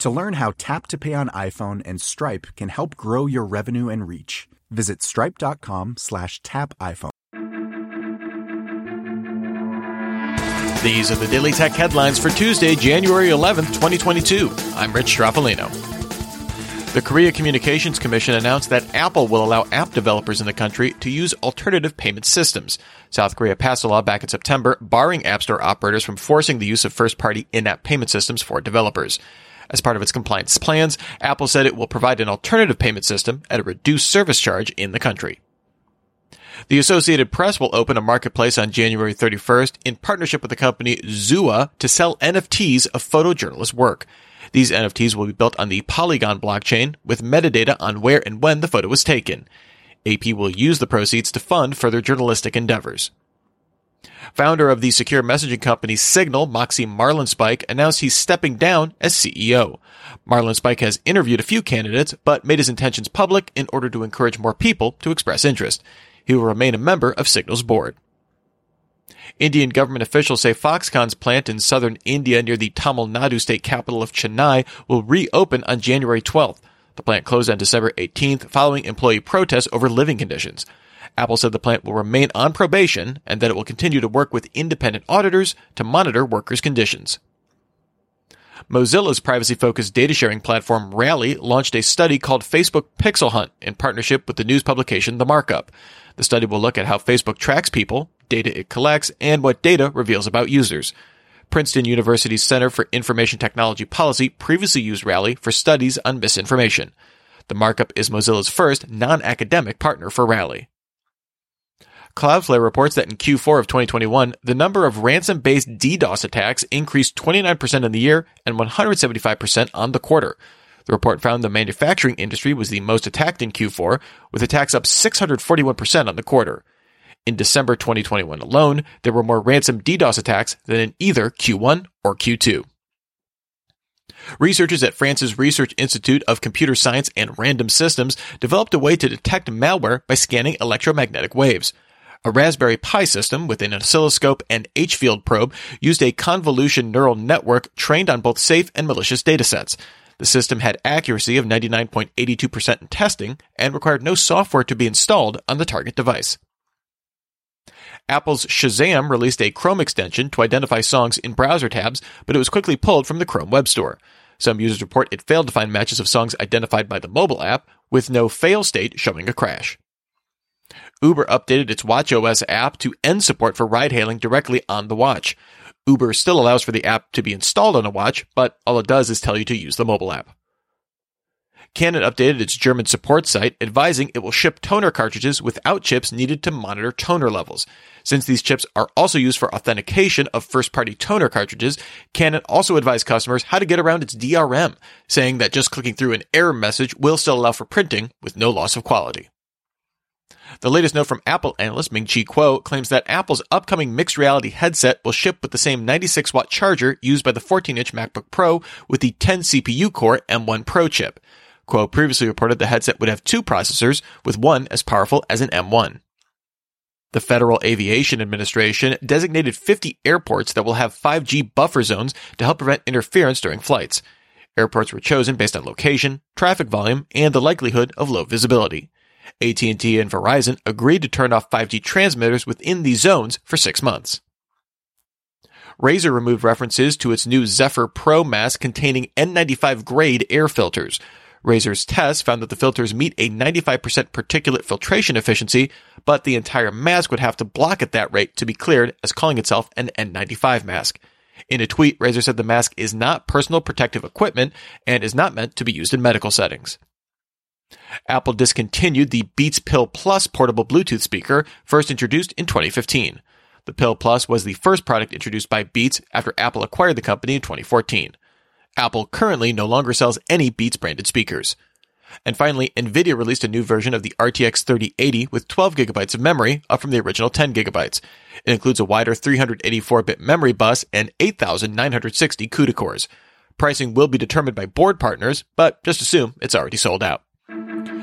To learn how Tap to Pay on iPhone and Stripe can help grow your revenue and reach, visit stripe.com slash tap iPhone. These are the Daily Tech headlines for Tuesday, January 11th, 2022. I'm Rich Stroffolino. The Korea Communications Commission announced that Apple will allow app developers in the country to use alternative payment systems. South Korea passed a law back in September barring App Store operators from forcing the use of first party in app payment systems for developers. As part of its compliance plans, Apple said it will provide an alternative payment system at a reduced service charge in the country. The Associated Press will open a marketplace on January 31st in partnership with the company Xooa to sell NFTs of photojournalist work. These NFTs will be built on the Polygon blockchain with metadata on where and when the photo was taken. AP will use the proceeds to fund further journalistic endeavors. Founder of the secure messaging company Signal, Moxie Marlinspike, announced he's stepping down as CEO. Marlinspike has interviewed a few candidates, but made his intentions public in order to encourage more people to express interest. He will remain a member of Signal's board. Indian government officials say Foxconn's plant in southern India near the Tamil Nadu state capital of Chennai will reopen on January 12th. The plant closed on December 18th following employee protests over living conditions. Apple said the plant will remain on probation and that it will continue to work with independent auditors to monitor workers' conditions. Mozilla's privacy focused data sharing platform Rally launched a study called Facebook Pixel Hunt in partnership with the news publication The Markup. The study will look at how Facebook tracks people, data it collects, and what data reveals about users. Princeton University's Center for Information Technology Policy previously used Rally for studies on misinformation. The markup is Mozilla's first non academic partner for Rally. Cloudflare reports that in Q4 of 2021, the number of ransom based DDoS attacks increased 29% in the year and 175% on the quarter. The report found the manufacturing industry was the most attacked in Q4, with attacks up 641% on the quarter. In December 2021 alone, there were more ransom DDoS attacks than in either Q1 or Q2. Researchers at France's Research Institute of Computer Science and Random Systems developed a way to detect malware by scanning electromagnetic waves. A Raspberry Pi system with an oscilloscope and H-field probe used a convolution neural network trained on both safe and malicious datasets. The system had accuracy of 99.82% in testing and required no software to be installed on the target device. Apple's Shazam released a Chrome extension to identify songs in browser tabs, but it was quickly pulled from the Chrome Web Store. Some users report it failed to find matches of songs identified by the mobile app, with no fail state showing a crash. Uber updated its WatchOS app to end support for ride hailing directly on the watch. Uber still allows for the app to be installed on a watch, but all it does is tell you to use the mobile app. Canon updated its German support site, advising it will ship toner cartridges without chips needed to monitor toner levels. Since these chips are also used for authentication of first party toner cartridges, Canon also advised customers how to get around its DRM, saying that just clicking through an error message will still allow for printing with no loss of quality. The latest note from Apple analyst Ming Chi Kuo claims that Apple's upcoming mixed reality headset will ship with the same 96 watt charger used by the 14 inch MacBook Pro with the 10 CPU core M1 Pro chip. Kuo previously reported the headset would have two processors, with one as powerful as an M1. The Federal Aviation Administration designated 50 airports that will have 5G buffer zones to help prevent interference during flights. Airports were chosen based on location, traffic volume, and the likelihood of low visibility. AT&T and Verizon agreed to turn off 5G transmitters within these zones for 6 months. Razer removed references to its new Zephyr Pro mask containing N95 grade air filters. Razer's tests found that the filters meet a 95% particulate filtration efficiency, but the entire mask would have to block at that rate to be cleared as calling itself an N95 mask. In a tweet, Razer said the mask is not personal protective equipment and is not meant to be used in medical settings. Apple discontinued the Beats Pill Plus portable Bluetooth speaker, first introduced in 2015. The Pill Plus was the first product introduced by Beats after Apple acquired the company in 2014. Apple currently no longer sells any Beats branded speakers. And finally, Nvidia released a new version of the RTX 3080 with 12 gigabytes of memory, up from the original 10 gigabytes. It includes a wider 384-bit memory bus and 8,960 CUDA cores. Pricing will be determined by board partners, but just assume it's already sold out.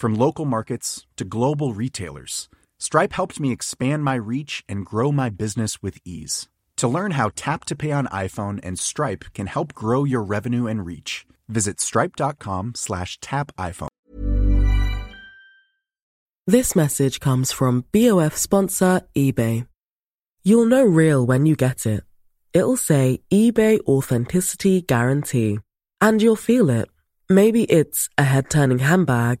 From local markets to global retailers, Stripe helped me expand my reach and grow my business with ease. To learn how Tap to Pay on iPhone and Stripe can help grow your revenue and reach, visit stripe.com slash tap iPhone. This message comes from BOF sponsor eBay. You'll know real when you get it. It'll say eBay Authenticity Guarantee. And you'll feel it. Maybe it's a head turning handbag,